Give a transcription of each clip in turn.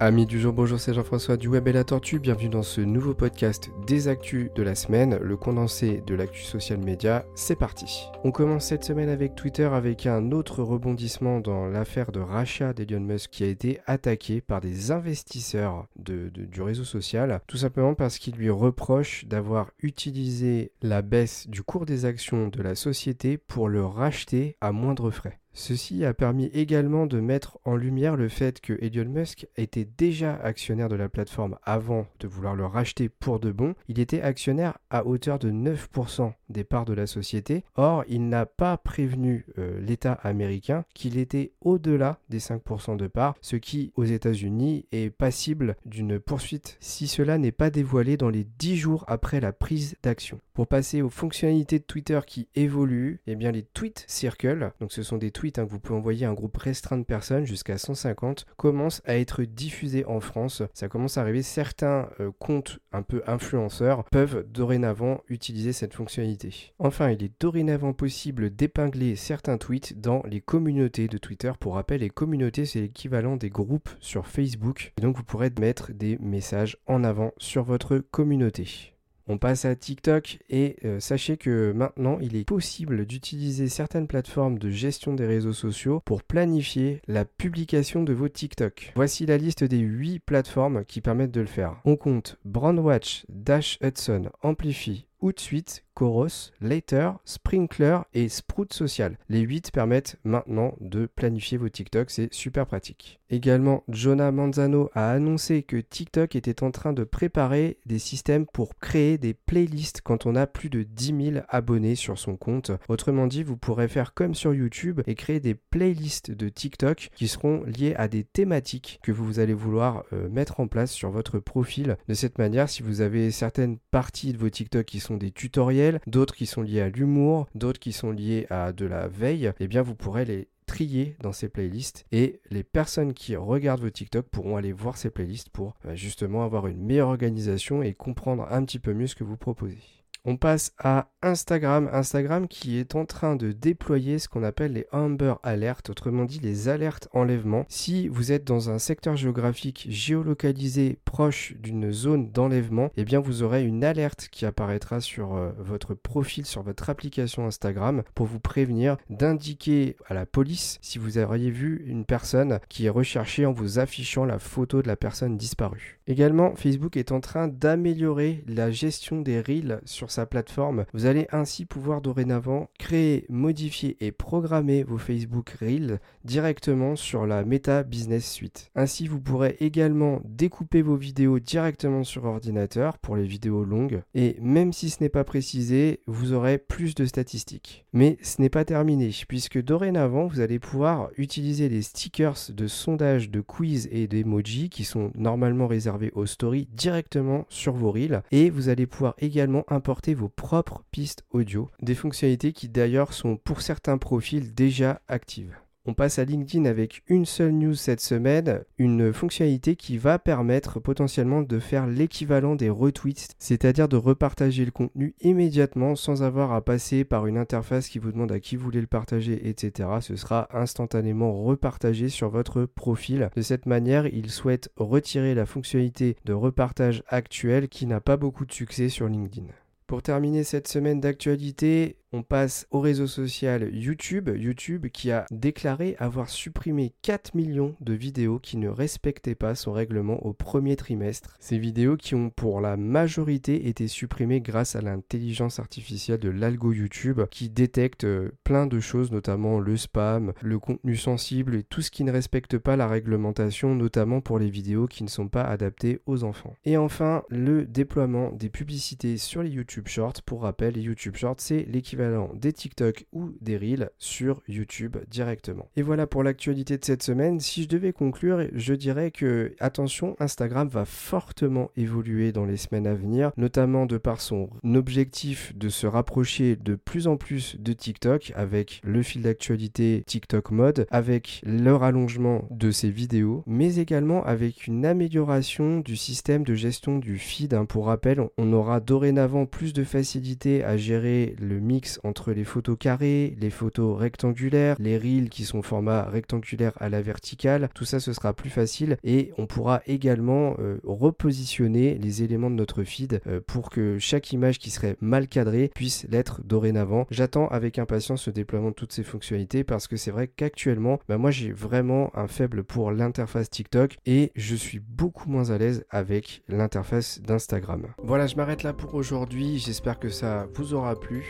Amis du jour, bonjour, c'est Jean-François du Web et la Tortue. Bienvenue dans ce nouveau podcast des actus de la semaine, le condensé de l'actu social média. C'est parti. On commence cette semaine avec Twitter avec un autre rebondissement dans l'affaire de rachat d'Elon Musk qui a été attaqué par des investisseurs du réseau social, tout simplement parce qu'ils lui reprochent d'avoir utilisé la baisse du cours des actions de la société pour le racheter à moindre frais. Ceci a permis également de mettre en lumière le fait que Elon Musk était déjà actionnaire de la plateforme avant de vouloir le racheter pour de bon. Il était actionnaire à hauteur de 9% des parts de la société. Or, il n'a pas prévenu euh, l'État américain qu'il était au-delà des 5% de parts, ce qui aux États-Unis est passible d'une poursuite si cela n'est pas dévoilé dans les 10 jours après la prise d'action. Pour passer aux fonctionnalités de Twitter qui évoluent, eh bien les tweets circle, donc ce sont des tweets Hein, que vous pouvez envoyer à un groupe restreint de personnes, jusqu'à 150, commence à être diffusé en France. Ça commence à arriver. Certains euh, comptes un peu influenceurs peuvent dorénavant utiliser cette fonctionnalité. Enfin, il est dorénavant possible d'épingler certains tweets dans les communautés de Twitter. Pour rappel, les communautés, c'est l'équivalent des groupes sur Facebook. Et donc, vous pourrez mettre des messages en avant sur votre communauté. On passe à TikTok et euh, sachez que maintenant il est possible d'utiliser certaines plateformes de gestion des réseaux sociaux pour planifier la publication de vos TikTok. Voici la liste des 8 plateformes qui permettent de le faire. On compte Brandwatch, Dash Hudson, Amplify, Hootsuite, Chorus, Later, Sprinkler et Sprout Social. Les 8 permettent maintenant de planifier vos TikTok, c'est super pratique. Également, Jonah Manzano a annoncé que TikTok était en train de préparer des systèmes pour créer des playlists quand on a plus de 10 000 abonnés sur son compte. Autrement dit, vous pourrez faire comme sur YouTube et créer des playlists de TikTok qui seront liées à des thématiques que vous allez vouloir euh, mettre en place sur votre profil. De cette manière, si vous avez certaines parties de vos TikTok qui sont des tutoriels, d'autres qui sont liés à l'humour, d'autres qui sont liés à de la veille, eh bien vous pourrez les trier dans ces playlists et les personnes qui regardent vos TikTok pourront aller voir ces playlists pour euh, justement avoir une meilleure organisation et comprendre un petit peu mieux ce que vous proposez. On passe à Instagram. Instagram qui est en train de déployer ce qu'on appelle les Amber Alerts, autrement dit les alertes enlèvement. Si vous êtes dans un secteur géographique géolocalisé proche d'une zone d'enlèvement, eh bien vous aurez une alerte qui apparaîtra sur euh, votre profil, sur votre application Instagram pour vous prévenir d'indiquer à la police si vous auriez vu une personne qui est recherchée en vous affichant la photo de la personne disparue. Également, Facebook est en train d'améliorer la gestion des reels sur sa plateforme. Vous allez ainsi pouvoir dorénavant créer, modifier et programmer vos Facebook Reels directement sur la Meta Business Suite. Ainsi, vous pourrez également découper vos vidéos directement sur ordinateur pour les vidéos longues. Et même si ce n'est pas précisé, vous aurez plus de statistiques. Mais ce n'est pas terminé, puisque dorénavant, vous allez pouvoir utiliser les stickers de sondage, de quiz et d'emoji qui sont normalement réservés aux stories directement sur vos reels. Et vous allez pouvoir également importer vos propres pistes audio, des fonctionnalités qui d'ailleurs sont pour certains profils déjà actives. On passe à LinkedIn avec une seule news cette semaine, une fonctionnalité qui va permettre potentiellement de faire l'équivalent des retweets, c'est-à-dire de repartager le contenu immédiatement sans avoir à passer par une interface qui vous demande à qui vous voulez le partager, etc. Ce sera instantanément repartagé sur votre profil. De cette manière, il souhaite retirer la fonctionnalité de repartage actuelle qui n'a pas beaucoup de succès sur LinkedIn. Pour terminer cette semaine d'actualité, on passe au réseau social YouTube. YouTube qui a déclaré avoir supprimé 4 millions de vidéos qui ne respectaient pas son règlement au premier trimestre. Ces vidéos qui ont pour la majorité été supprimées grâce à l'intelligence artificielle de l'algo YouTube qui détecte euh, plein de choses, notamment le spam, le contenu sensible et tout ce qui ne respecte pas la réglementation, notamment pour les vidéos qui ne sont pas adaptées aux enfants. Et enfin, le déploiement des publicités sur les YouTube Shorts. Pour rappel, les YouTube Shorts, c'est l'équivalent des TikTok ou des Reels sur YouTube directement. Et voilà pour l'actualité de cette semaine. Si je devais conclure, je dirais que attention, Instagram va fortement évoluer dans les semaines à venir, notamment de par son objectif de se rapprocher de plus en plus de TikTok avec le fil d'actualité TikTok Mode, avec leur allongement de ses vidéos, mais également avec une amélioration du système de gestion du feed. Hein. Pour rappel, on aura dorénavant plus de facilité à gérer le mix entre les photos carrées, les photos rectangulaires, les reels qui sont format rectangulaire à la verticale. Tout ça, ce sera plus facile et on pourra également euh, repositionner les éléments de notre feed euh, pour que chaque image qui serait mal cadrée puisse l'être dorénavant. J'attends avec impatience le déploiement de toutes ces fonctionnalités parce que c'est vrai qu'actuellement, bah, moi j'ai vraiment un faible pour l'interface TikTok et je suis beaucoup moins à l'aise avec l'interface d'Instagram. Voilà, je m'arrête là pour aujourd'hui. J'espère que ça vous aura plu.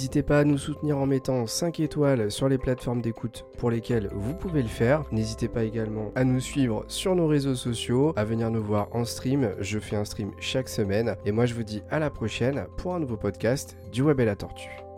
N'hésitez pas à nous soutenir en mettant 5 étoiles sur les plateformes d'écoute pour lesquelles vous pouvez le faire. N'hésitez pas également à nous suivre sur nos réseaux sociaux, à venir nous voir en stream. Je fais un stream chaque semaine et moi je vous dis à la prochaine pour un nouveau podcast du Web et la Tortue.